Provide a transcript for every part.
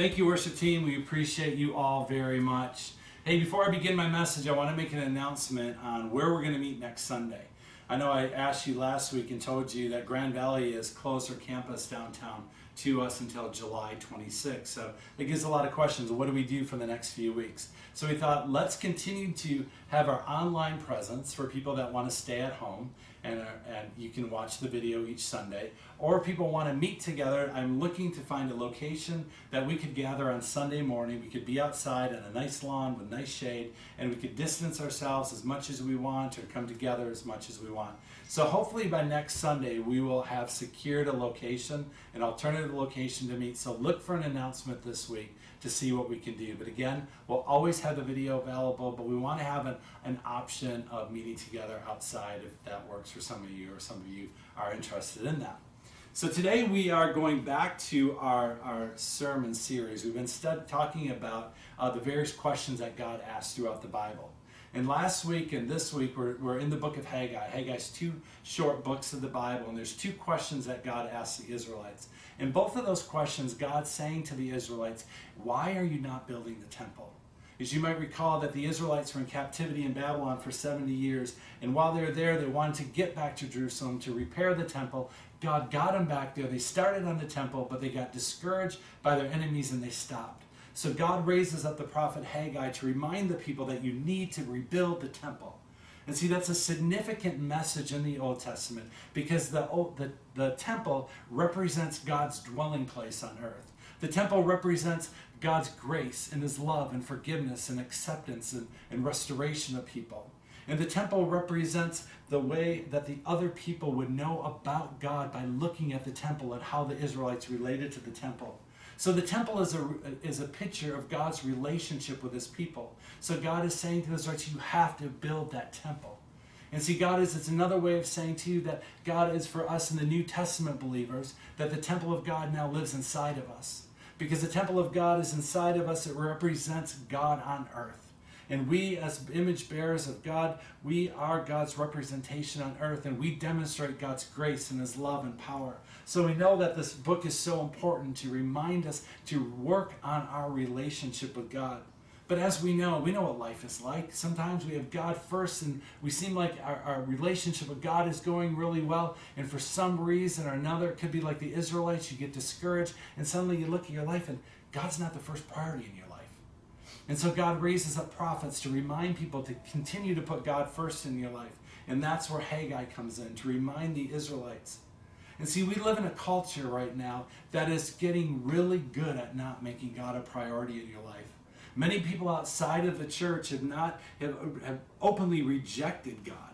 Thank you, worship team. We appreciate you all very much. Hey, before I begin my message, I want to make an announcement on where we're going to meet next Sunday. I know I asked you last week and told you that Grand Valley is closed closer campus downtown to us until July 26th. So it gives a lot of questions. What do we do for the next few weeks? So we thought let's continue to have our online presence for people that want to stay at home and, uh, and you can watch the video each Sunday. Or people want to meet together. I'm looking to find a location that we could gather on Sunday morning. We could be outside on a nice lawn with nice shade, and we could distance ourselves as much as we want or come together as much as we want. So hopefully by next Sunday, we will have secured a location, an alternative location to meet. So look for an announcement this week to see what we can do. But again, we'll always have the video available, but we want to have an, an option of meeting together outside if that works for some of you or some of you are interested in that. So today we are going back to our, our sermon series. We've been stud- talking about uh, the various questions that God asks throughout the Bible. And last week and this week, we're, we're in the book of Haggai. Haggai's two short books of the Bible, and there's two questions that God asks the Israelites. And both of those questions, God's saying to the Israelites, Why are you not building the temple? As you might recall, that the Israelites were in captivity in Babylon for 70 years, and while they were there, they wanted to get back to Jerusalem to repair the temple. God got them back there. They started on the temple, but they got discouraged by their enemies and they stopped. So God raises up the prophet Haggai to remind the people that you need to rebuild the temple. And see, that's a significant message in the Old Testament because the, the, the temple represents God's dwelling place on earth. The temple represents God's grace and his love and forgiveness and acceptance and, and restoration of people. And the temple represents the way that the other people would know about God by looking at the temple and how the Israelites related to the temple. So the temple is a, is a picture of God's relationship with his people. So God is saying to the Israelites, you have to build that temple. And see, God is, it's another way of saying to you that God is for us in the New Testament believers, that the temple of God now lives inside of us. Because the temple of God is inside of us, it represents God on earth. And we, as image bearers of God, we are God's representation on earth, and we demonstrate God's grace and His love and power. So we know that this book is so important to remind us to work on our relationship with God. But as we know, we know what life is like. Sometimes we have God first and we seem like our, our, relationship with God is going really well. And for some reason or another, it could be like the Israelites, you get discouraged and suddenly you look at your life and God's not the first priority in your life. And so God raises up prophets to remind people to continue to put God first in your life. And that's where Haggai comes in to remind the Israelites. And see, we live in a culture right now that is getting really good at not making God a priority in your life. Many people outside of the church have not have, have openly rejected God.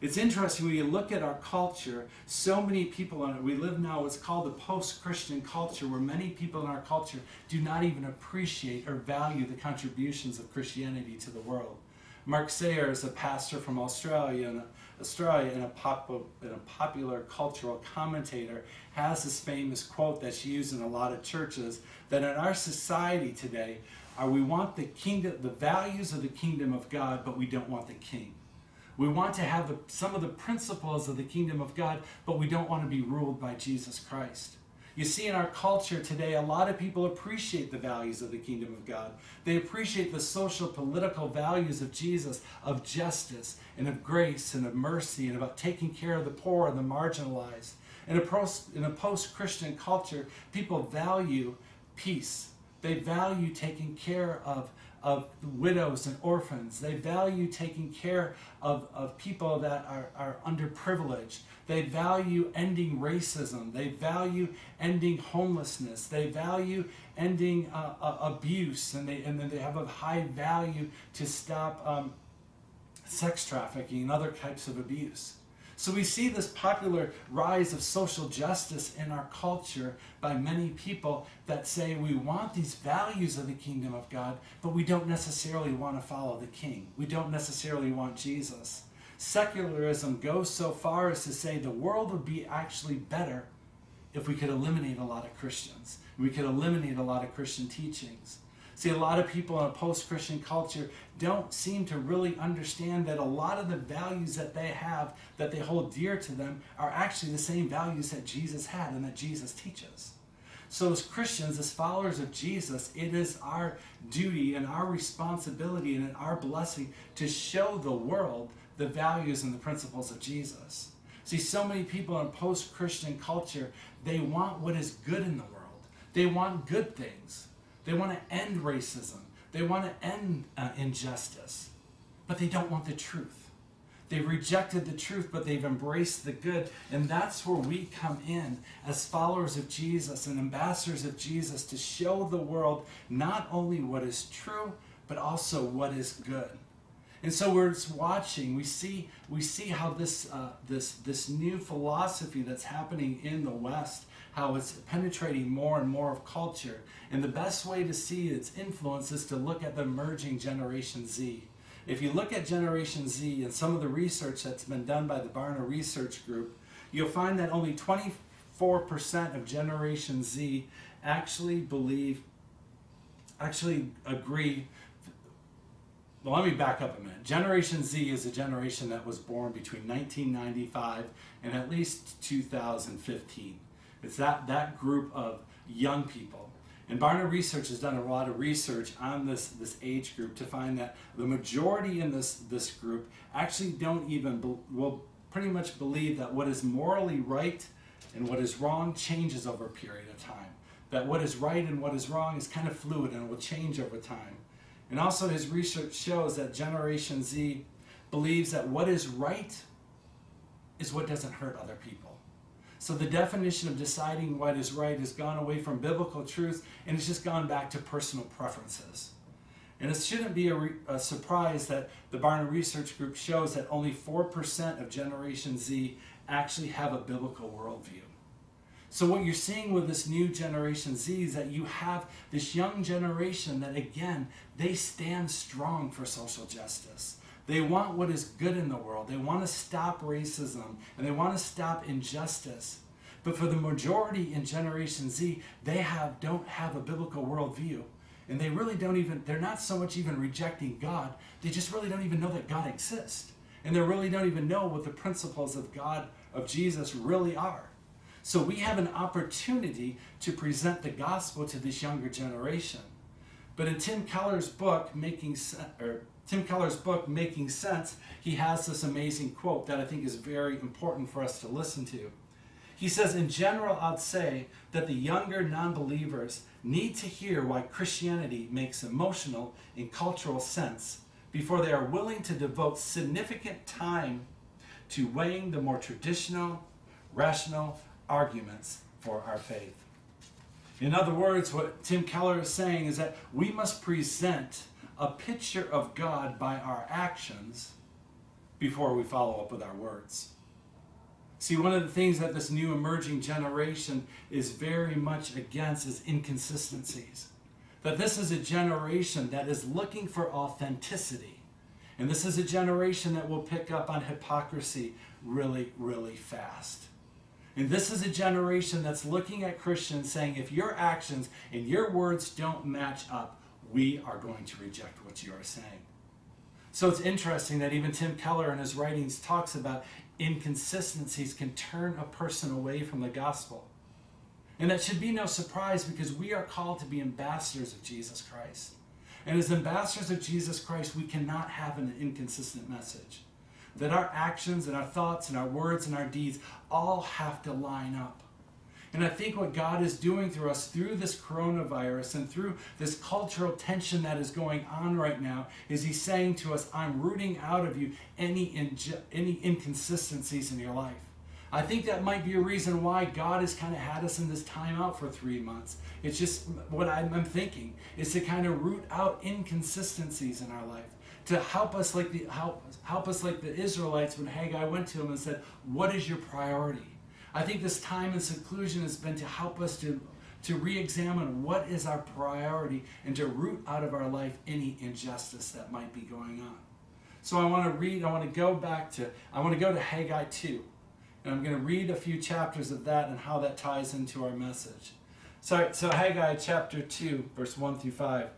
It's interesting when you look at our culture, so many people, on it. we live now what's called the post Christian culture, where many people in our culture do not even appreciate or value the contributions of Christianity to the world. Mark Sayers is a pastor from Australia and Australia and a, pop, and a popular cultural commentator has this famous quote that's used in a lot of churches that in our society today, are we want the kingdom, the values of the kingdom of God, but we don't want the king. We want to have the, some of the principles of the kingdom of God, but we don't want to be ruled by Jesus Christ. You see, in our culture today, a lot of people appreciate the values of the kingdom of God. They appreciate the social, political values of Jesus, of justice, and of grace, and of mercy, and about taking care of the poor and the marginalized. In a post Christian culture, people value peace, they value taking care of of widows and orphans. They value taking care of, of people that are, are underprivileged. They value ending racism. They value ending homelessness. They value ending uh, uh, abuse. And, they, and then they have a high value to stop um, sex trafficking and other types of abuse. So we see this popular rise of social justice in our culture by many people that say we want these values of the kingdom of God, but we don't necessarily want to follow the king. We don't necessarily want Jesus. Secularism goes so far as to say the world would be actually better if we could eliminate a lot of Christians. We could eliminate a lot of Christian teachings. See, a lot of people in a post Christian culture don't seem to really understand that a lot of the values that they have, that they hold dear to them, are actually the same values that Jesus had and that Jesus teaches. So, as Christians, as followers of Jesus, it is our duty and our responsibility and our blessing to show the world the values and the principles of Jesus. See, so many people in post Christian culture, they want what is good in the world. They want good things. They want to end racism. They want to end uh, injustice. But they don't want the truth. They've rejected the truth, but they've embraced the good. And that's where we come in as followers of Jesus and ambassadors of Jesus to show the world not only what is true, but also what is good. And so we're watching. We see we see how this uh, this this new philosophy that's happening in the West, how it's penetrating more and more of culture. And the best way to see its influence is to look at the emerging Generation Z. If you look at Generation Z and some of the research that's been done by the Barna Research Group, you'll find that only 24% of Generation Z actually believe, actually agree. Well, let me back up a minute. Generation Z is a generation that was born between 1995 and at least 2015. It's that, that group of young people and Barna Research has done a lot of research on this, this age group to find that the majority in this, this group actually don't even, be, will pretty much believe that what is morally right and what is wrong changes over a period of time. That what is right and what is wrong is kind of fluid and will change over time. And also, his research shows that Generation Z believes that what is right is what doesn't hurt other people. So the definition of deciding what is right has gone away from biblical truth and it's just gone back to personal preferences. And it shouldn't be a, re- a, surprise that the Barna Research Group shows that only 4% of Generation Z actually have a biblical worldview. So, what you're seeing with this new Generation Z is that you have this young generation that, again, they stand strong for social justice. They want what is good in the world. They want to stop racism and they want to stop injustice. But for the majority in Generation Z, they have don't have a biblical worldview. And they really don't even, they're not so much even rejecting God, they just really don't even know that God exists. And they really don't even know what the principles of God, of Jesus, really are. So we have an opportunity to present the gospel to this younger generation. But in Tim Keller's book, Making Sense, Tim Keller's book, Making Sense, he has this amazing quote that I think is very important for us to listen to. He says, In general, I'd say that the younger non believers need to hear why Christianity makes emotional and cultural sense before they are willing to devote significant time to weighing the more traditional, rational arguments for our faith. In other words, what Tim Keller is saying is that we must present a picture of God by our actions before we follow up with our words. See, one of the things that this new emerging generation is very much against is inconsistencies. That this is a generation that is looking for authenticity. And this is a generation that will pick up on hypocrisy really, really fast. And this is a generation that's looking at Christians saying, if your actions and your words don't match up, we are going to reject what you are saying. So it's interesting that even Tim Keller in his writings talks about inconsistencies can turn a person away from the gospel. And that should be no surprise because we are called to be ambassadors of Jesus Christ. And as ambassadors of Jesus Christ, we cannot have an inconsistent message. That our actions and our thoughts and our words and our deeds all have to line up. And I think what God is doing through us through this coronavirus and through this cultural tension that is going on right now is He's saying to us, I'm rooting out of you any, any inconsistencies in your life. I think that might be a reason why God has kind of had us in this timeout for three months. It's just what I'm thinking is to kind of root out inconsistencies in our life to help us like the help help us like the Israelites when Haggai went to them and said, "What is your priority?" I think this time in seclusion has been to help us to, to re examine what is our priority and to root out of our life any injustice that might be going on. So I want to read, I want to go back to, I want to go to Haggai 2. And I'm going to read a few chapters of that and how that ties into our message. So, so Haggai chapter 2, verse 1 through 5.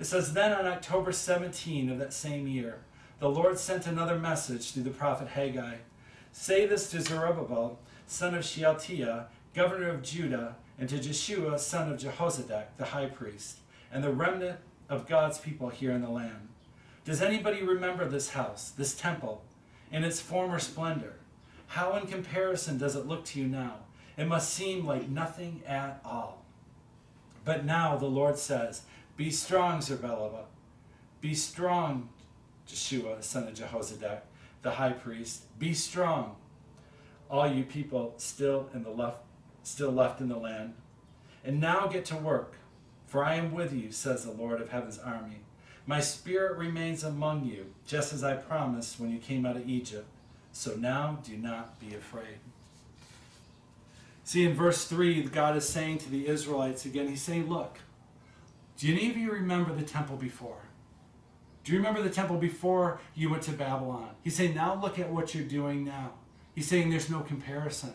It says, Then on October 17 of that same year, the Lord sent another message through the prophet Haggai. Say this to Zerubbabel son of Shealtiel, governor of Judah, and to Jeshua, son of Jehozadak, the high priest, and the remnant of God's people here in the land. Does anybody remember this house, this temple, in its former splendor? How, in comparison, does it look to you now? It must seem like nothing at all. But now the Lord says, Be strong, Zerubbabel. Be strong, Jeshua, son of Jehozadak, the high priest. Be strong, all you people still in the left, still left in the land. And now get to work, for I am with you, says the Lord of heaven's army. My spirit remains among you, just as I promised when you came out of Egypt. So now do not be afraid. See, in verse 3, God is saying to the Israelites again, He's saying, Look, do any of you remember the temple before? Do you remember the temple before you went to Babylon? He's saying, Now look at what you're doing now. He's saying there's no comparison.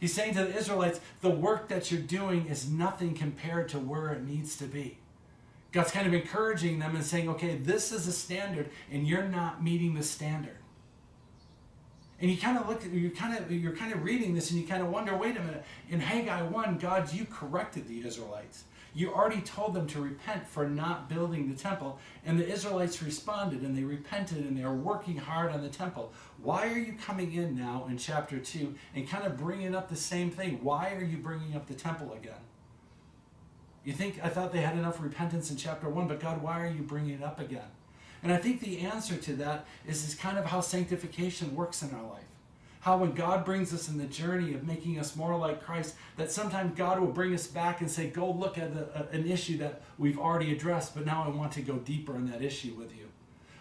He's saying to the Israelites, the work that you're doing is nothing compared to where it needs to be. God's kind of encouraging them and saying, okay, this is a standard, and you're not meeting the standard. And you kind of look at you kind of you're kind of reading this and you kind of wonder, wait a minute. In Haggai 1, God, you corrected the Israelites. You already told them to repent for not building the temple, and the Israelites responded and they repented and they are working hard on the temple. Why are you coming in now in chapter 2 and kind of bringing up the same thing? Why are you bringing up the temple again? You think I thought they had enough repentance in chapter 1, but God, why are you bringing it up again? And I think the answer to that is, is kind of how sanctification works in our life. How when God brings us in the journey of making us more like Christ, that sometimes God will bring us back and say, Go look at a, uh, an issue that we've already addressed, but now I want to go deeper in that issue with you.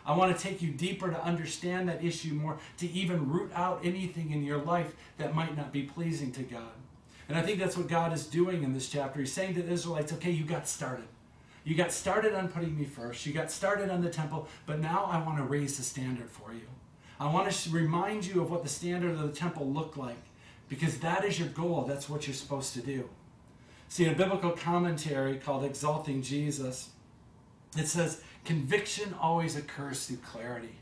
I want to take you deeper to understand that issue more, to even root out anything in your life that might not be pleasing to God. And I think that's what God is doing in this chapter. He's saying to the Israelites, okay, you got started. You got started on putting me first. You got started on the temple, but now I want to raise the standard for you. I want to remind you of what the standard of the temple looked like because that is your goal. That's what you're supposed to do. See, in a biblical commentary called Exalting Jesus, it says, conviction always occurs through clarity.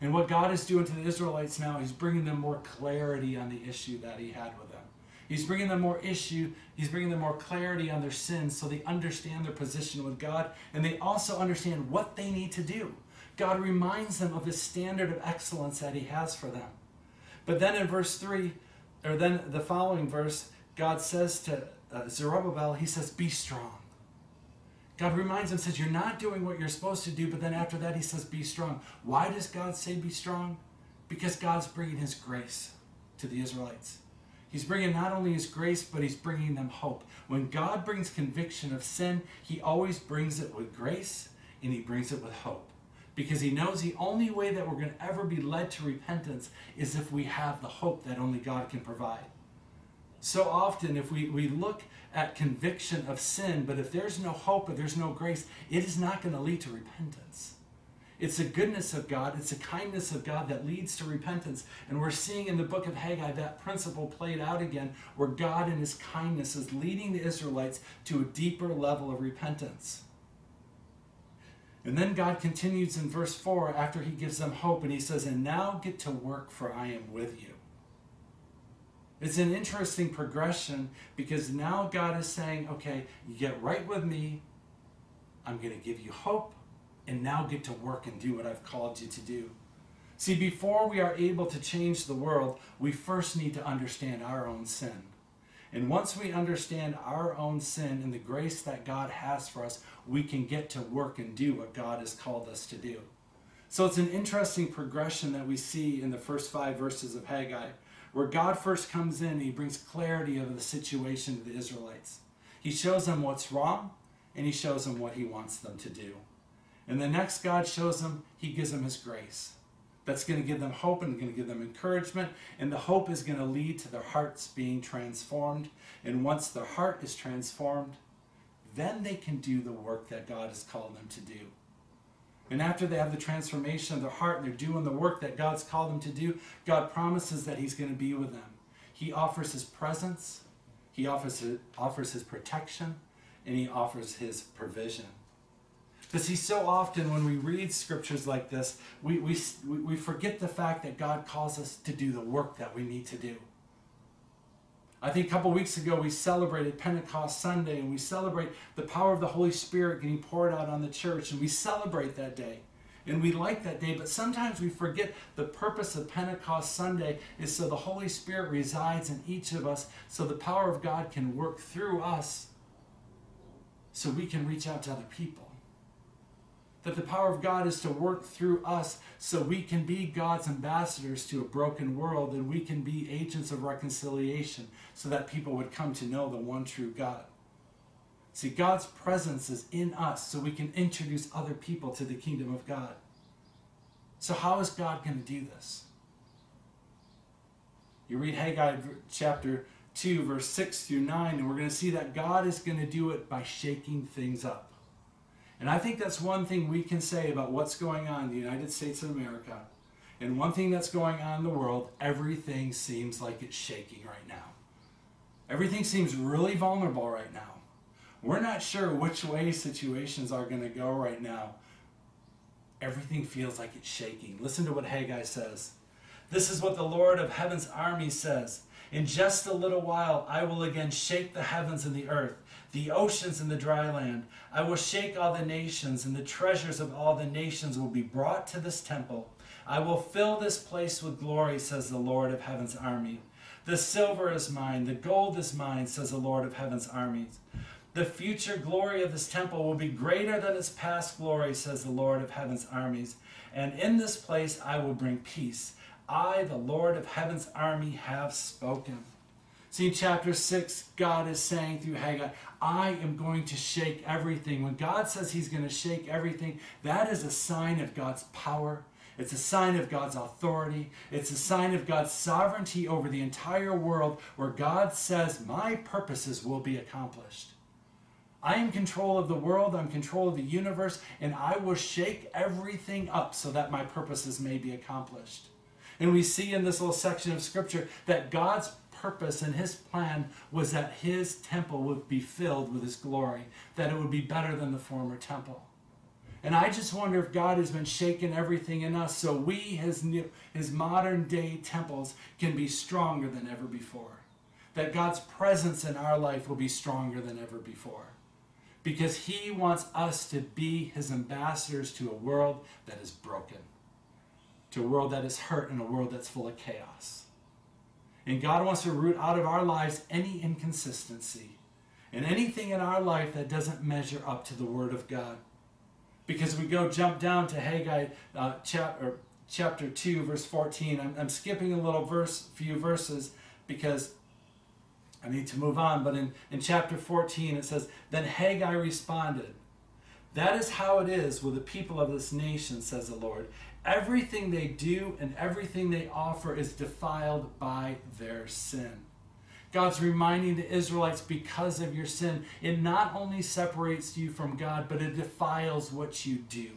And what God is doing to the Israelites now, He's bringing them more clarity on the issue that He had with. He's bringing them more issue. He's bringing them more clarity on their sins so they understand their position with God and they also understand what they need to do. God reminds them of his standard of excellence that he has for them. But then in verse 3, or then the following verse, God says to uh, Zerubbabel, he says, Be strong. God reminds him, says, You're not doing what you're supposed to do, but then after that, he says, Be strong. Why does God say be strong? Because God's bringing his grace to the Israelites. He's bringing not only His grace, but He's bringing them hope. When God brings conviction of sin, He always brings it with grace and He brings it with hope. Because He knows the only way that we're going to ever be led to repentance is if we have the hope that only God can provide. So often, if we, we look at conviction of sin, but if there's no hope, if there's no grace, it is not going to lead to repentance. It's the goodness of God, it's the kindness of God that leads to repentance. And we're seeing in the book of Haggai that principle played out again, where God in his kindness is leading the Israelites to a deeper level of repentance. And then God continues in verse 4 after he gives them hope, and he says, And now get to work, for I am with you. It's an interesting progression because now God is saying, Okay, you get right with me. I'm going to give you hope and now get to work and do what I've called you to do. See, before we are able to change the world, we first need to understand our own sin. And once we understand our own sin and the grace that God has for us, we can get to work and do what God has called us to do. So it's an interesting progression that we see in the first five verses of Haggai, where God first comes in and he brings clarity of the situation to the Israelites. He shows them what's wrong and he shows them what he wants them to do. And the next God shows them, He gives them His grace. That's going to give them hope and going to give them encouragement. And the hope is going to lead to their hearts being transformed. And once their heart is transformed, then they can do the work that God has called them to do. And after they have the transformation of their heart and they're doing the work that God's called them to do, God promises that He's going to be with them. He offers His presence, He offers His, offers his protection, and He offers His provision. But see, so often when we read scriptures like this, we, we, we forget the fact that God calls us to do the work that we need to do. I think a couple weeks ago we celebrated Pentecost Sunday and we celebrate the power of the Holy Spirit getting poured out on the church and we celebrate that day. And we like that day, but sometimes we forget the purpose of Pentecost Sunday is so the Holy Spirit resides in each of us, so the power of God can work through us, so we can reach out to other people. That the power of God is to work through us so we can be God's ambassadors to a broken world and we can be agents of reconciliation so that people would come to know the one true God. See, God's presence is in us so we can introduce other people to the kingdom of God. So, how is God going to do this? You read Haggai chapter 2, verse 6 through 9, and we're going to see that God is going to do it by shaking things up. And I think that's one thing we can say about what's going on in the United States of America. And one thing that's going on in the world, everything seems like it's shaking right now. Everything seems really vulnerable right now. We're not sure which way situations are going to go right now. Everything feels like it's shaking. Listen to what Haggai says. This is what the Lord of heaven's army says. In just a little while, I will again shake the heavens and the earth, the oceans and the dry land. I will shake all the nations, and the treasures of all the nations will be brought to this temple. I will fill this place with glory, says the Lord of heaven's army. The silver is mine, the gold is mine, says the Lord of heaven's armies. The future glory of this temple will be greater than its past glory, says the Lord of heaven's armies. And in this place I will bring peace. I, the Lord of heaven's army, have spoken. See, in chapter 6, God is saying through Haggai, I am going to shake everything. When God says he's going to shake everything, that is a sign of God's power. It's a sign of God's authority. It's a sign of God's sovereignty over the entire world, where God says, My purposes will be accomplished. I am control of the world, I'm control of the universe, and I will shake everything up so that my purposes may be accomplished. And we see in this little section of scripture that God's purpose and his plan was that his temple would be filled with his glory, that it would be better than the former temple. And I just wonder if God has been shaking everything in us so we, his, new, his modern day temples, can be stronger than ever before. That God's presence in our life will be stronger than ever before because he wants us to be his ambassadors to a world that is broken, to a world that is hurt, and a world that's full of chaos. And God wants to root out of our lives any inconsistency and anything in our life that doesn't measure up to the Word of God. Because we go jump down to Haggai uh, chapter, chapter 2, verse 14. I'm, I'm skipping a little verse, few verses because I need to move on, but in, in chapter 14 it says, Then Haggai responded, That is how it is with the people of this nation, says the Lord. Everything they do and everything they offer is defiled by their sin. God's reminding the Israelites because of your sin, it not only separates you from God, but it defiles what you do.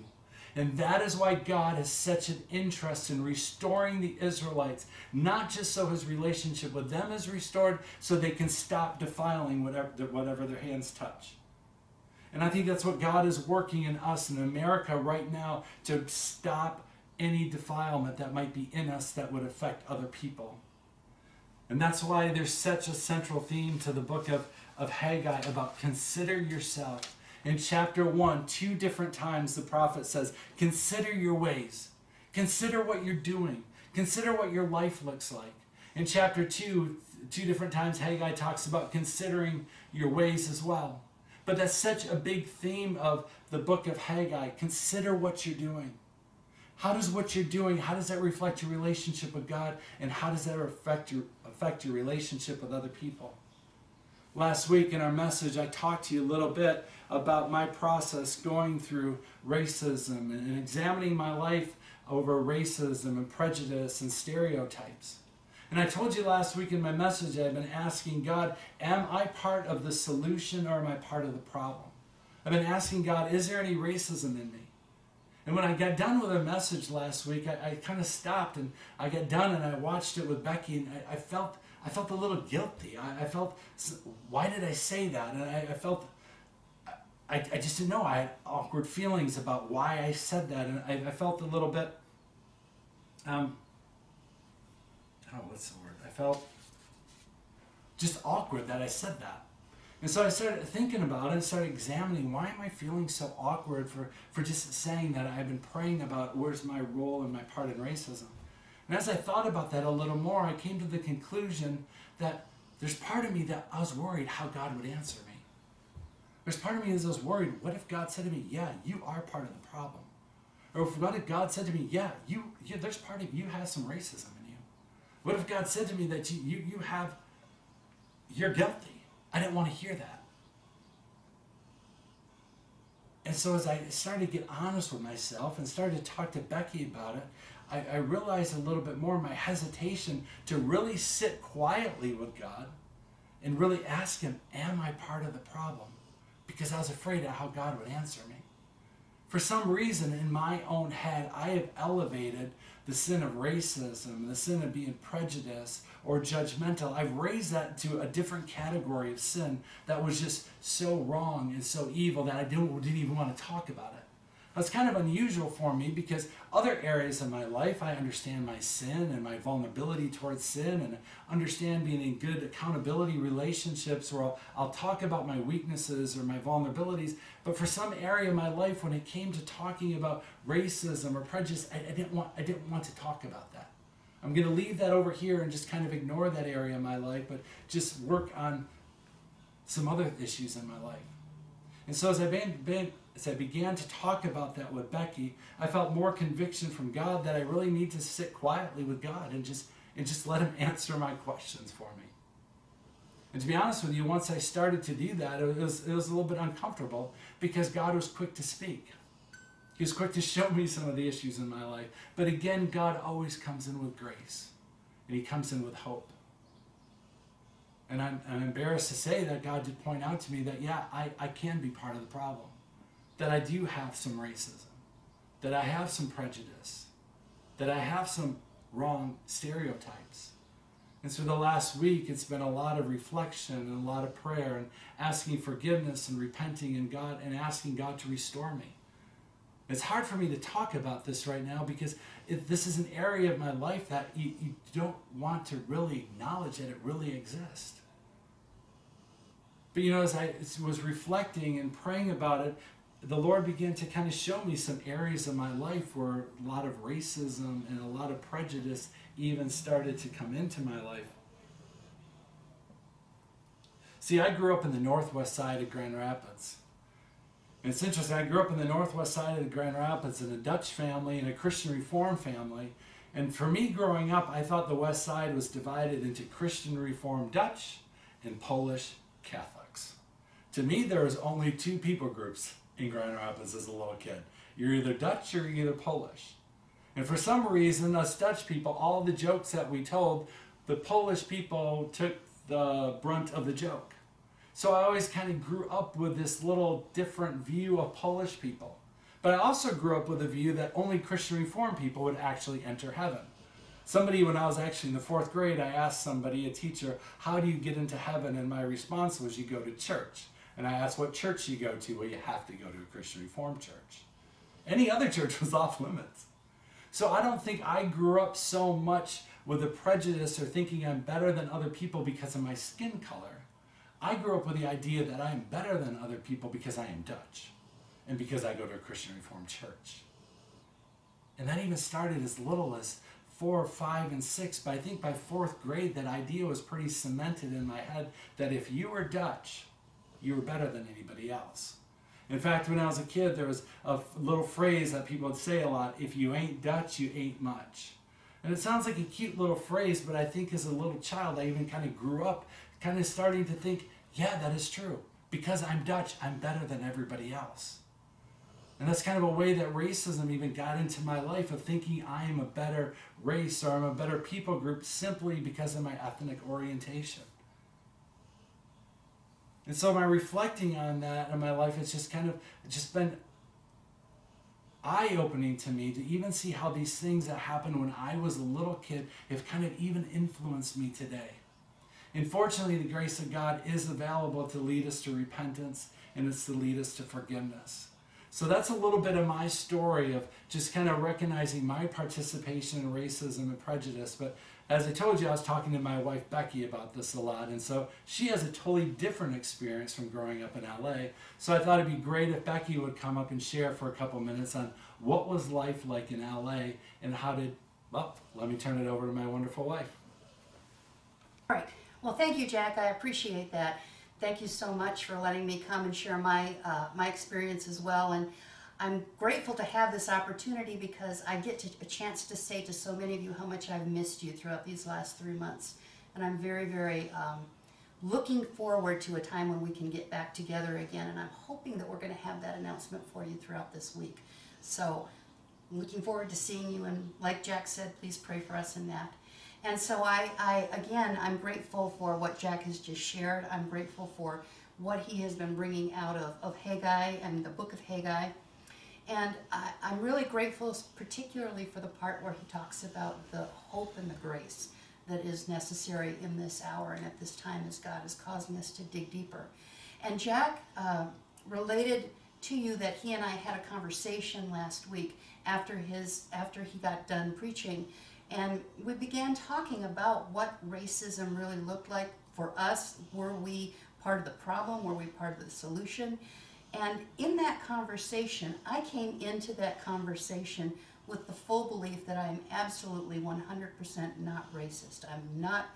And that is why God has such an interest in restoring the Israelites, not just so his relationship with them is restored, so they can stop defiling whatever, whatever their hands touch. And I think that's what God is working in us in America right now to stop any defilement that might be in us that would affect other people. And that's why there's such a central theme to the book of, of Haggai about consider yourself in chapter 1, two different times the prophet says, Consider your ways. Consider what you're doing. Consider what your life looks like. In chapter 2, two different times Haggai talks about considering your ways as well. But that's such a big theme of the book of Haggai. Consider what you're doing. How does what you're doing, how does that reflect your relationship with God? And how does that affect your, affect your relationship with other people? Last week in our message, I talked to you a little bit about my process going through racism and examining my life over racism and prejudice and stereotypes. And I told you last week in my message, I've been asking God, am I part of the solution or am I part of the problem? I've been asking God, is there any racism in me? And when I got done with a message last week, I, I kind of stopped and I got done and I watched it with Becky and I, I felt I felt a little guilty. I, I, felt, why did I say that? And I, I felt I, I just didn't know. I had awkward feelings about why I said that, and I, I felt a little bit. Um, oh, what's the word? I felt. just awkward that I said that. And so I started thinking about it and started examining why am I feeling so awkward for, for just saying that I've been praying about where's my role and my part in racism. And as I thought about that a little more, I came to the conclusion that there's part of me that I was worried how God would answer me. There's part of me that was worried, what if God said to me, yeah, you are part of the problem? Or if what if God said to me, yeah, you, yeah, there's part of you has some racism in you. What if God said to me that you, you, you have, you're guilty? I didn't want to hear that. And so as I started to get honest with myself and started to talk to Becky about it, I, I realized a little bit more my hesitation to really sit quietly with God and really ask Him, Am I part of the problem? Because I was afraid of how God would answer me. For some reason, in my own head, I have elevated the sin of racism, the sin of being prejudiced or judgmental. I've raised that to a different category of sin that was just so wrong and so evil that I didn't, didn't even want to talk about it. That's kind of unusual for me because other areas of my life, I understand my sin and my vulnerability towards sin and understand being in good accountability relationships where I'll, I'll talk about my weaknesses or my vulnerabilities. But for some area of my life, when it came to talking about racism or prejudice, I, I didn't, want, I didn't want to talk about that. I'm going to leave that over here and just kind of ignore that area of my life, but just work on some other issues in my life. And so as I been, been as I began to talk about that with Becky, I felt more conviction from God that I really need to sit quietly with God and just and just let him answer my questions for me. And to be honest with you, once I started to do that, it was, it was a little bit uncomfortable because God was quick to speak. He was quick to show me some of the issues in my life. But again, God always comes in with grace, and He comes in with hope. And I'm, I'm embarrassed to say that God did point out to me that, yeah, I, I can be part of the problem that I do have some racism, that I have some prejudice, that I have some wrong stereotypes. And so the last week, it's been a lot of reflection and a lot of prayer and asking forgiveness and repenting and God and asking God to restore me. It's hard for me to talk about this right now because this is an area of my life that you, you don't want to really acknowledge that it really exists. But you know, as I was reflecting and praying about it, the Lord began to kind of show me some areas of my life where a lot of racism and a lot of prejudice even started to come into my life. See, I grew up in the northwest side of Grand Rapids. And it's interesting, I grew up in the northwest side of Grand Rapids in a Dutch family and a Christian Reform family. And for me growing up, I thought the west side was divided into Christian Reform Dutch and Polish Catholics. To me, there was only two people groups in Grand Rapids as a little kid. You're either Dutch or you're either Polish. And for some reason, us Dutch people, all the jokes that we told, the Polish people took the brunt of the joke. So I always kind of grew up with this little different view of Polish people. But I also grew up with a view that only Christian Reformed people would actually enter heaven. Somebody, when I was actually in the fourth grade, I asked somebody, a teacher, how do you get into heaven? And my response was, you go to church. And I asked what church you go to. Well, you have to go to a Christian Reformed church. Any other church was off limits. So I don't think I grew up so much with a prejudice or thinking I'm better than other people because of my skin color. I grew up with the idea that I am better than other people because I am Dutch and because I go to a Christian Reformed church. And that even started as little as four, five, and six, but I think by fourth grade, that idea was pretty cemented in my head that if you were Dutch, you were better than anybody else. In fact, when I was a kid, there was a little phrase that people would say a lot if you ain't Dutch, you ain't much. And it sounds like a cute little phrase, but I think as a little child, I even kind of grew up kind of starting to think, yeah, that is true. Because I'm Dutch, I'm better than everybody else. And that's kind of a way that racism even got into my life of thinking I am a better race or I'm a better people group simply because of my ethnic orientation. And so my reflecting on that in my life, it's just kind of just been eye-opening to me to even see how these things that happened when I was a little kid have kind of even influenced me today. And fortunately, the grace of God is available to lead us to repentance and it's to lead us to forgiveness. So that's a little bit of my story of just kind of recognizing my participation in racism and prejudice. But as I told you, I was talking to my wife Becky about this a lot, and so she has a totally different experience from growing up in LA. So I thought it'd be great if Becky would come up and share for a couple minutes on what was life like in LA and how did. Well, let me turn it over to my wonderful wife. All right. Well, thank you, Jack. I appreciate that. Thank you so much for letting me come and share my uh, my experience as well. And I'm grateful to have this opportunity because I get to, a chance to say to so many of you how much I've missed you throughout these last three months. And I'm very, very um, looking forward to a time when we can get back together again. And I'm hoping that we're going to have that announcement for you throughout this week. So, I'm looking forward to seeing you. And like Jack said, please pray for us in that. And so, I, I again, I'm grateful for what Jack has just shared. I'm grateful for what he has been bringing out of, of Haggai and the book of Haggai. And I, I'm really grateful, particularly for the part where he talks about the hope and the grace that is necessary in this hour and at this time as God is causing us to dig deeper. And Jack uh, related to you that he and I had a conversation last week after his after he got done preaching, and we began talking about what racism really looked like for us. Were we part of the problem? Were we part of the solution? And in that conversation, I came into that conversation with the full belief that I am absolutely 100% not racist. I'm not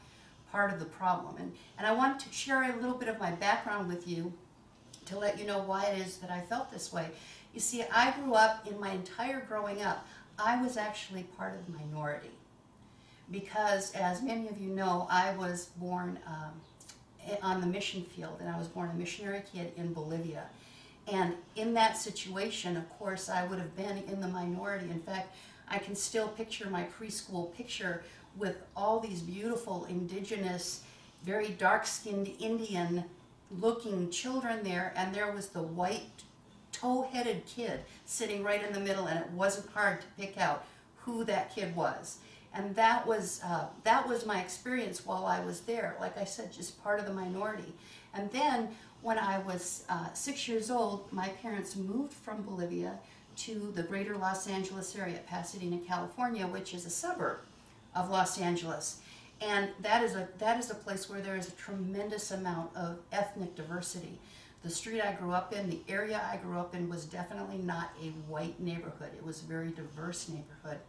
part of the problem. And, and I want to share a little bit of my background with you to let you know why it is that I felt this way. You see, I grew up, in my entire growing up, I was actually part of the minority. Because, as many of you know, I was born um, on the mission field, and I was born a missionary kid in Bolivia. And in that situation, of course, I would have been in the minority. In fact, I can still picture my preschool picture with all these beautiful indigenous, very dark skinned Indian looking children there, and there was the white tow headed kid sitting right in the middle, and it wasn't hard to pick out who that kid was. And that was, uh, that was my experience while I was there. Like I said, just part of the minority. And then when I was uh, six years old, my parents moved from Bolivia to the greater Los Angeles area, Pasadena, California, which is a suburb of Los Angeles. And that is a that is a place where there is a tremendous amount of ethnic diversity. The street I grew up in, the area I grew up in was definitely not a white neighborhood. It was a very diverse neighborhood.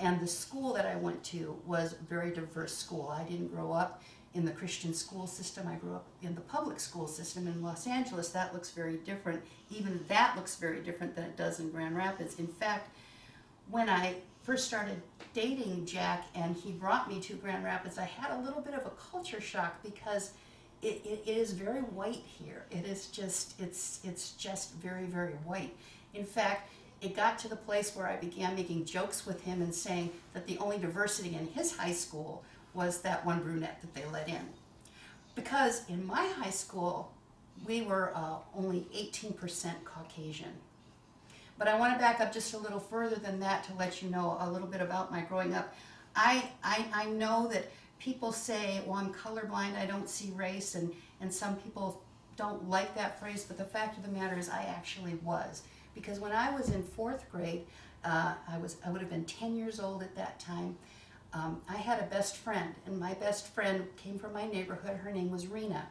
And the school that I went to was a very diverse school. I didn't grow up in the Christian school system. I grew up in the public school system in Los Angeles. That looks very different. Even that looks very different than it does in Grand Rapids. In fact, when I first started dating Jack and he brought me to Grand Rapids, I had a little bit of a culture shock because it, it, it is very white here. It is just it's it's just very very white. In fact, it got to the place where I began making jokes with him and saying that the only diversity in his high school was that one brunette that they let in. Because in my high school, we were uh, only 18% Caucasian. But I want to back up just a little further than that to let you know a little bit about my growing up. I, I, I know that people say, well, I'm colorblind, I don't see race, and, and some people don't like that phrase, but the fact of the matter is I actually was. Because when I was in fourth grade, uh, I, was, I would have been 10 years old at that time, um, I had a best friend, and my best friend came from my neighborhood. Her name was Rena.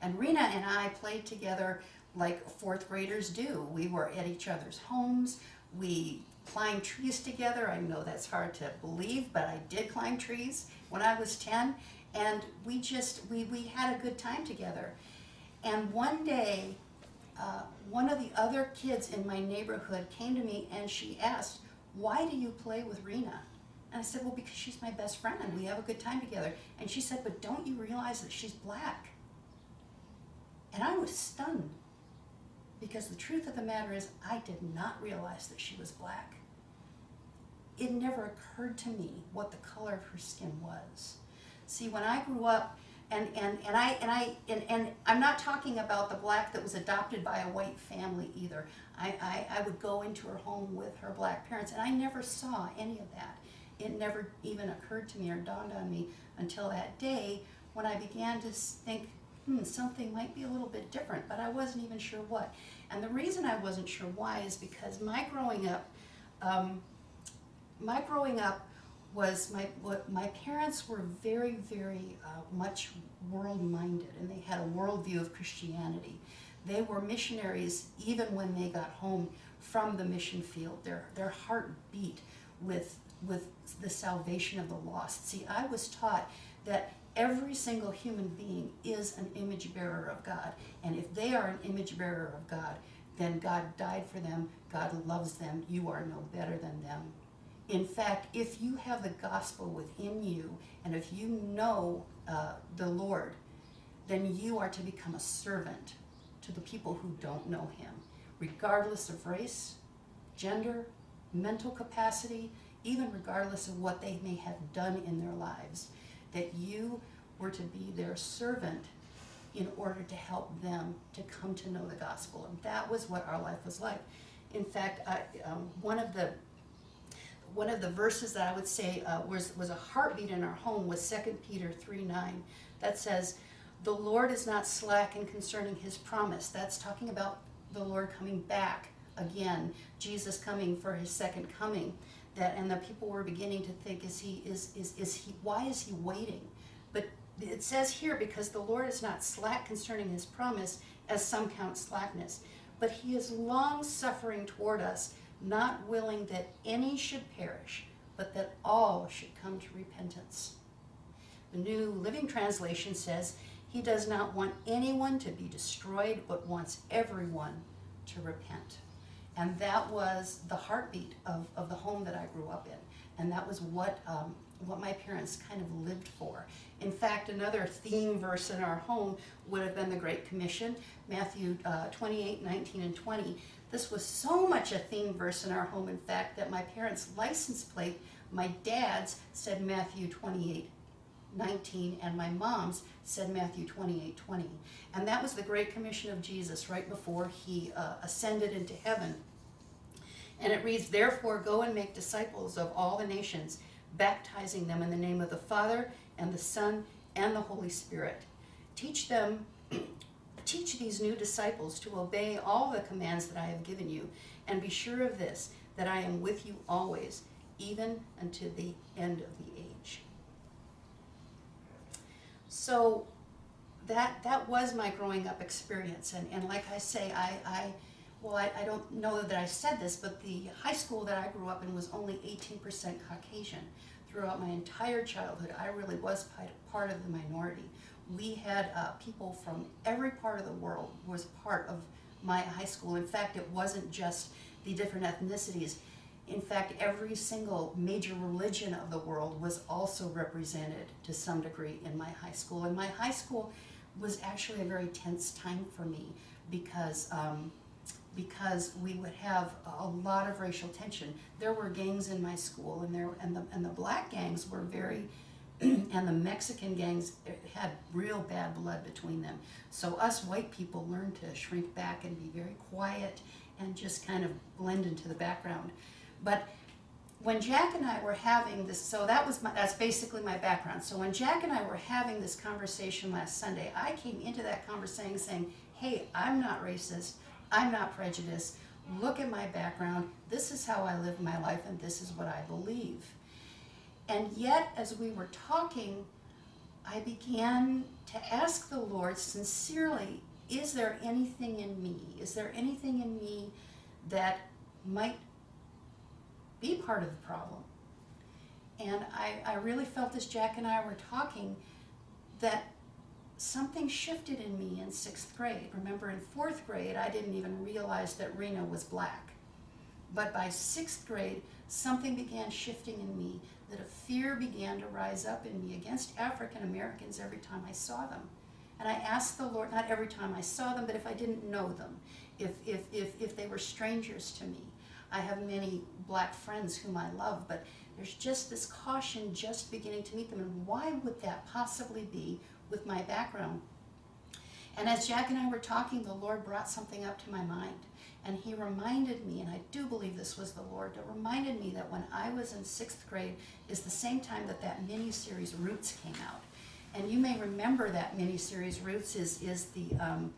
And Rena and I played together like fourth graders do. We were at each other's homes. We climbed trees together. I know that's hard to believe, but I did climb trees when I was 10. And we just, we, we had a good time together. And one day, uh, one of the other kids in my neighborhood came to me and she asked, Why do you play with Rena? And I said, Well, because she's my best friend. And we have a good time together. And she said, But don't you realize that she's black? And I was stunned because the truth of the matter is, I did not realize that she was black. It never occurred to me what the color of her skin was. See, when I grew up, and, and, and I and I and, and I'm not talking about the black that was adopted by a white family either. I, I, I would go into her home with her black parents and I never saw any of that it never even occurred to me or dawned on me until that day when I began to think, hmm, something might be a little bit different, but I wasn't even sure what. And the reason I wasn't sure why is because my growing up, um, my growing up was my what my parents were very very uh, much world minded and they had a worldview of Christianity. They were missionaries even when they got home from the mission field. Their their heart beat with with the salvation of the lost. See, I was taught that every single human being is an image bearer of God, and if they are an image bearer of God, then God died for them. God loves them. You are no better than them. In fact, if you have the gospel within you, and if you know uh, the Lord, then you are to become a servant to the people who don't know Him, regardless of race, gender, mental capacity, even regardless of what they may have done in their lives. That you were to be their servant in order to help them to come to know the gospel. And that was what our life was like. In fact, I, um, one of the one of the verses that I would say uh, was, was a heartbeat in our home was 2 Peter 3 9 that says, The Lord is not slack in concerning his promise. That's talking about the Lord coming back again, Jesus coming for his second coming. That and the people were beginning to think, is he is is is he why is he waiting? But it says here, because the Lord is not slack concerning his promise, as some count slackness, but he is long suffering toward us not willing that any should perish, but that all should come to repentance. The New Living Translation says, He does not want anyone to be destroyed, but wants everyone to repent. And that was the heartbeat of, of the home that I grew up in. And that was what, um, what my parents kind of lived for. In fact, another theme verse in our home would have been the Great Commission, Matthew uh, 28 19 and 20 this was so much a theme verse in our home, in fact, that my parents' license plate, my dad's said Matthew 28 19, and my mom's said Matthew 28 20. And that was the Great Commission of Jesus right before he uh, ascended into heaven. And it reads, Therefore, go and make disciples of all the nations, baptizing them in the name of the Father, and the Son, and the Holy Spirit. Teach them Teach these new disciples to obey all the commands that I have given you, and be sure of this, that I am with you always, even unto the end of the age. So that that was my growing up experience. And, and like I say, I, I well, I, I don't know that I said this, but the high school that I grew up in was only 18% Caucasian. Throughout my entire childhood, I really was part of the minority we had uh, people from every part of the world was part of my high school. In fact, it wasn't just the different ethnicities. In fact, every single major religion of the world was also represented to some degree in my high school. And my high school was actually a very tense time for me because um, because we would have a lot of racial tension. There were gangs in my school, and there and the and the black gangs were very and the Mexican gangs eh, had real bad blood between them. So us white people learned to shrink back and be very quiet and just kind of blend into the background. But when Jack and I were having this, so that was my, that's basically my background. So when Jack and I were having this conversation last Sunday, I came into that conversation saying, "Hey, I'm not racist. I'm not prejudiced. Look at my background. This is how I live my life, and this is what I believe." And yet, as we were talking, I began to ask the Lord sincerely, is there anything in me? Is there anything in me that might be part of the problem? And I, I really felt as Jack and I were talking that something shifted in me in sixth grade. Remember, in fourth grade, I didn't even realize that Rena was black. But by sixth grade, something began shifting in me that a fear began to rise up in me against African Americans every time I saw them. And I asked the Lord, not every time I saw them, but if I didn't know them, if, if, if, if they were strangers to me. I have many black friends whom I love, but there's just this caution just beginning to meet them. And why would that possibly be with my background? And as Jack and I were talking, the Lord brought something up to my mind. And he reminded me, and I do believe this was the Lord, that reminded me that when I was in sixth grade is the same time that that mini-series Roots came out. And you may remember that mini-series Roots is, is, the, um,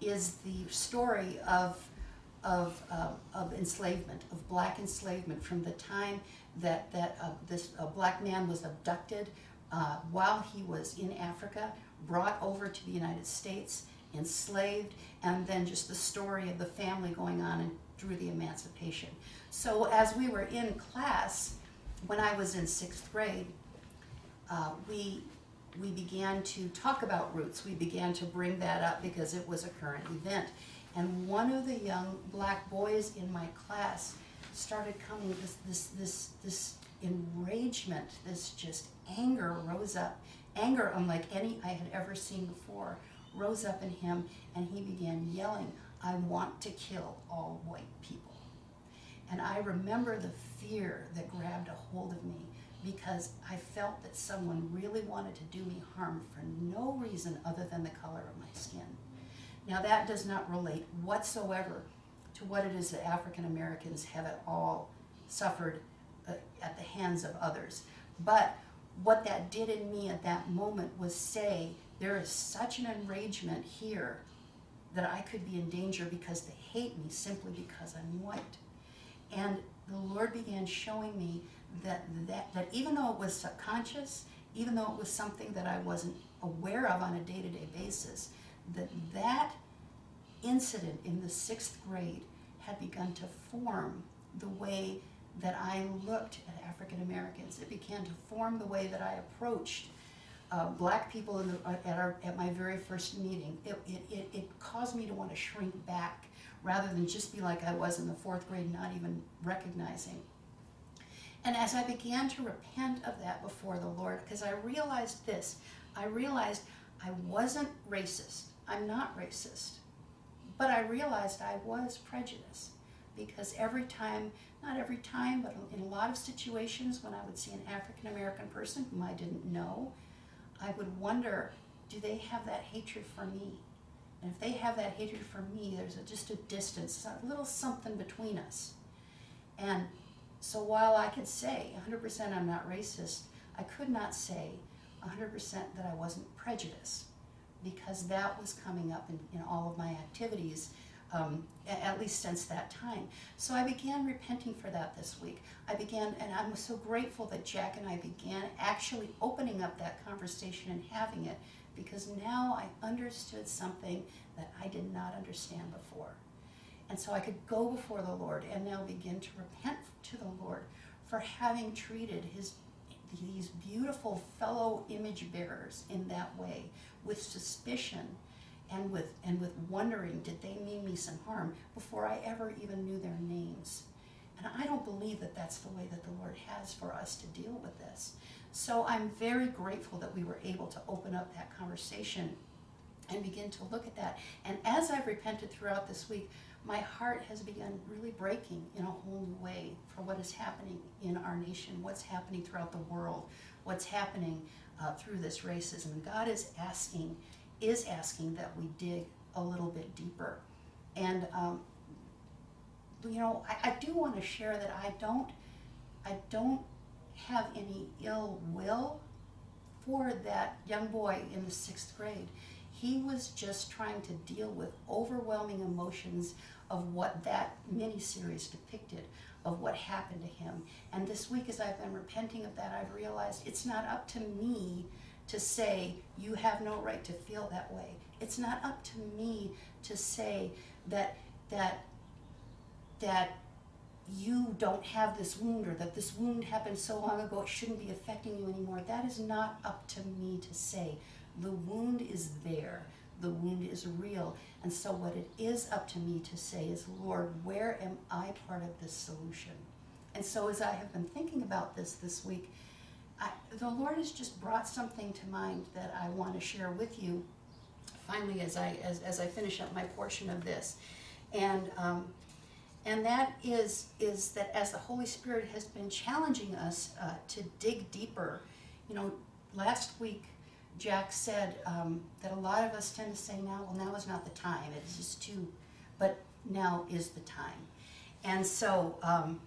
is the story of of, uh, of enslavement, of black enslavement, from the time that, that uh, this uh, black man was abducted uh, while he was in Africa, brought over to the United States, enslaved, and then just the story of the family going on and through the emancipation. So as we were in class, when I was in sixth grade, uh, we we began to talk about roots. We began to bring that up because it was a current event. And one of the young black boys in my class started coming this this this this enragement, this just anger rose up. Anger unlike any I had ever seen before rose up in him and he began yelling, I want to kill all white people. And I remember the fear that grabbed a hold of me because I felt that someone really wanted to do me harm for no reason other than the color of my skin. Now, that does not relate whatsoever to what it is that African Americans have at all suffered Uh, at the hands of others. But what that did in me at that moment was say, there is such an enragement here that I could be in danger because they hate me simply because I'm white. And the Lord began showing me that, that, that even though it was subconscious, even though it was something that I wasn't aware of on a day to day basis, that that incident in the sixth grade had begun to form the way that I looked at African Americans. It began to form the way that I approached uh, black people the, at, our, at my very first meeting. It, it, it caused me to want to shrink back rather than just be like I was in the fourth grade, not even recognizing. And as I began to repent of that before the Lord, because I realized this, I realized I wasn't racist. I'm not racist. But I realized I was prejudiced because every time, not every time, but in a lot of situations when I would see an African American person whom I didn't know, I would wonder do they have that hatred for me? And if they have that hatred for me, there's a, just a distance, a little something between us. And so while I could say 100% I'm not racist, I could not say 100% that I wasn't prejudiced because that was coming up in, in all of my activities, um, at least since that time. So I began repenting for that this week. I began, and I'm so grateful that Jack and I began actually opening up that conversation and having it because now I understood something that I did not understand before. And so I could go before the Lord and now begin to repent to the Lord for having treated his these beautiful fellow image bearers in that way with suspicion and with and with wondering did they mean me some harm before I ever even knew their names. And I don't believe that that's the way that the Lord has for us to deal with this. So I'm very grateful that we were able to open up that conversation and begin to look at that. And as I've repented throughout this week, my heart has begun really breaking in a whole new way for what is happening in our nation, what's happening throughout the world, what's happening uh, through this racism. God is asking, is asking that we dig a little bit deeper. And um, you know, I, I do want to share that I don't, I don't have any ill will for that young boy in the sixth grade. He was just trying to deal with overwhelming emotions of what that miniseries depicted of what happened to him. And this week, as I've been repenting of that, I've realized it's not up to me to say, you have no right to feel that way. It's not up to me to say that, that, that you don't have this wound or that this wound happened so long ago it shouldn't be affecting you anymore. That is not up to me to say. The wound is there, the wound is real. And so, what it is up to me to say is, Lord, where am I part of this solution? And so, as I have been thinking about this this week, I, the Lord has just brought something to mind that I want to share with you. Finally, as I as, as I finish up my portion of this, and um, and that is is that as the Holy Spirit has been challenging us uh, to dig deeper, you know, last week Jack said um, that a lot of us tend to say now, well, now is not the time. It's just too, but now is the time. And so, um,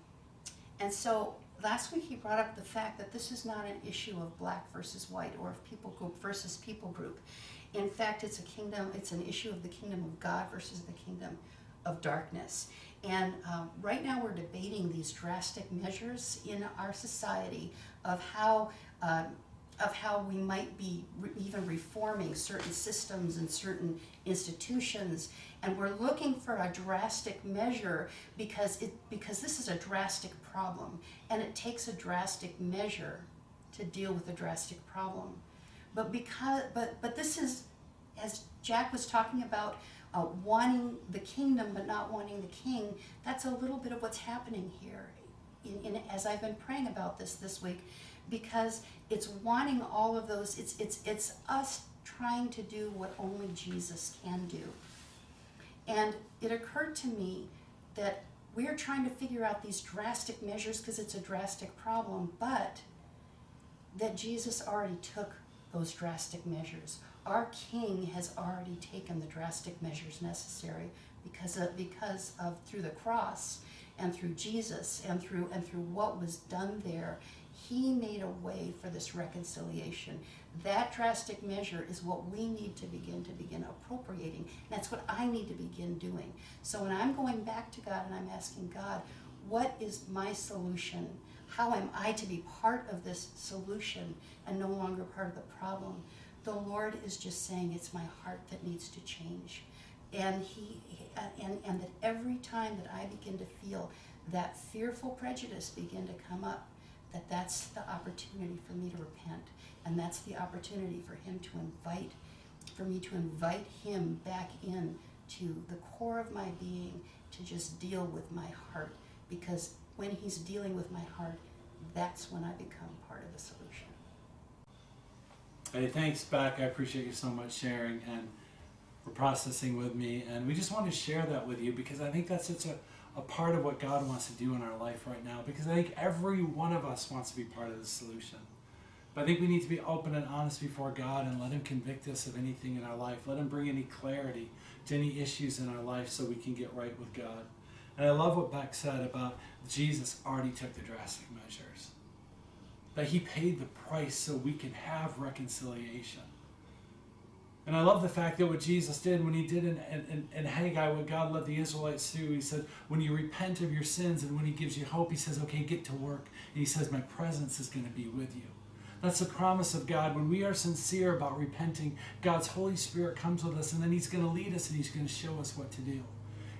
and so last week he brought up the fact that this is not an issue of black versus white or of people group versus people group. In fact, it's a kingdom, it's an issue of the kingdom of God versus the kingdom of darkness. And um, right now, we're debating these drastic measures in our society of how. Uh, of how we might be re- even reforming certain systems and certain institutions and we're looking for a drastic measure because it because this is a drastic problem. And it takes a drastic measure to deal with a drastic problem. But because but but this is as jack was talking about uh, wanting the kingdom but not wanting the king that's a little bit of what's happening here. In, in as i've been praying about this this week because it's wanting all of those it's it's it's us trying to do what only jesus can do. And it occurred to me that we're trying to figure out these drastic measures because it's a drastic problem, but that Jesus already took those drastic measures. Our King has already taken the drastic measures necessary because of, because of through the cross and through Jesus and through and through what was done there, he made a way for this reconciliation. That drastic measure is what we need to begin to begin appropriating. That's what I need to begin doing. So when I'm going back to God and I'm asking God, what is my solution? How am I to be part of this solution and no longer part of the problem? The Lord is just saying it's my heart that needs to change. And he and, and that every time that I begin to feel that fearful prejudice begin to come up, that that's the opportunity for me to repent and that's the opportunity for him to invite, for me to invite him Beck in to the core of my being to just deal with my heart. Because when he's dealing with my heart, that's when I become part of the solution. Hey, thanks, back I appreciate you so much sharing and for processing with me. And we just want to share that with you because I think that's such a, a part of what God wants to do in our life right now. Because I think every one of us wants to be part of the solution. But I think we need to be open and honest before God and let Him convict us of anything in our life. Let Him bring any clarity to any issues in our life so we can get right with God. And I love what Beck said about Jesus already took the drastic measures. That He paid the price so we can have reconciliation. And I love the fact that what Jesus did when he did in, in, in Haggai, what God led the Israelites do, he said, when you repent of your sins and when he gives you hope, he says, okay, get to work. And he says, my presence is going to be with you. That's the promise of God. When we are sincere about repenting, God's Holy Spirit comes with us and then He's going to lead us and He's going to show us what to do.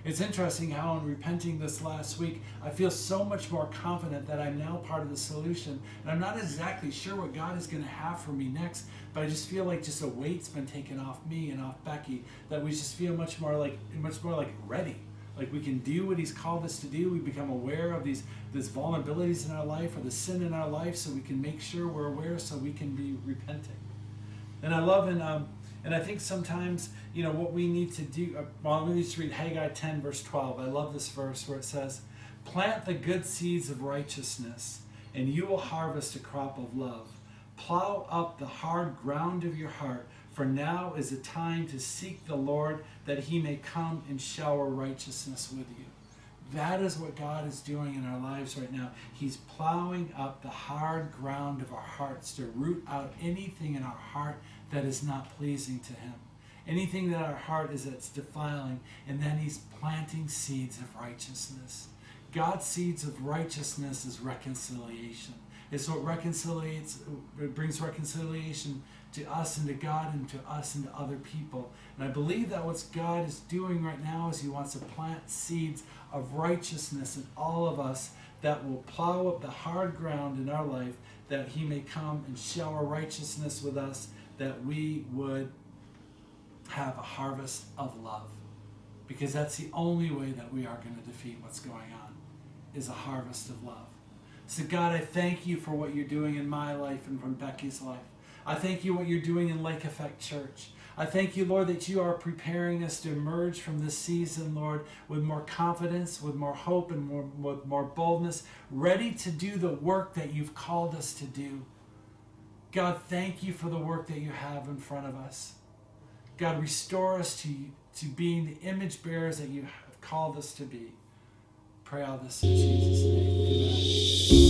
It's interesting how, in repenting this last week, I feel so much more confident that I'm now part of the solution. And I'm not exactly sure what God is going to have for me next, but I just feel like just a weight's been taken off me and off Becky, that we just feel much more like, much more like ready. Like we can do what he's called us to do. We become aware of these these vulnerabilities in our life or the sin in our life so we can make sure we're aware so we can be repenting. And i love and um, and i think sometimes you know what we need to do uh, well let me just read haggai 10 verse 12 i love this verse where it says plant the good seeds of righteousness and you will harvest a crop of love plow up the hard ground of your heart for now is the time to seek the Lord that he may come and shower righteousness with you. That is what God is doing in our lives right now. He's plowing up the hard ground of our hearts to root out anything in our heart that is not pleasing to him. Anything that our heart is that's defiling, and then he's planting seeds of righteousness. God's seeds of righteousness is reconciliation. It's what reconciliates, it brings reconciliation to us and to God and to us and to other people. And I believe that what God is doing right now is He wants to plant seeds of righteousness in all of us that will plow up the hard ground in our life, that He may come and shower righteousness with us, that we would have a harvest of love. Because that's the only way that we are going to defeat what's going on, is a harvest of love. So, God, I thank you for what you're doing in my life and from Becky's life. I thank you what you're doing in Lake Effect Church. I thank you, Lord, that you are preparing us to emerge from this season, Lord, with more confidence, with more hope, and more, with more boldness, ready to do the work that you've called us to do. God, thank you for the work that you have in front of us. God, restore us to, to being the image bearers that you have called us to be. Pray all this in Jesus' name.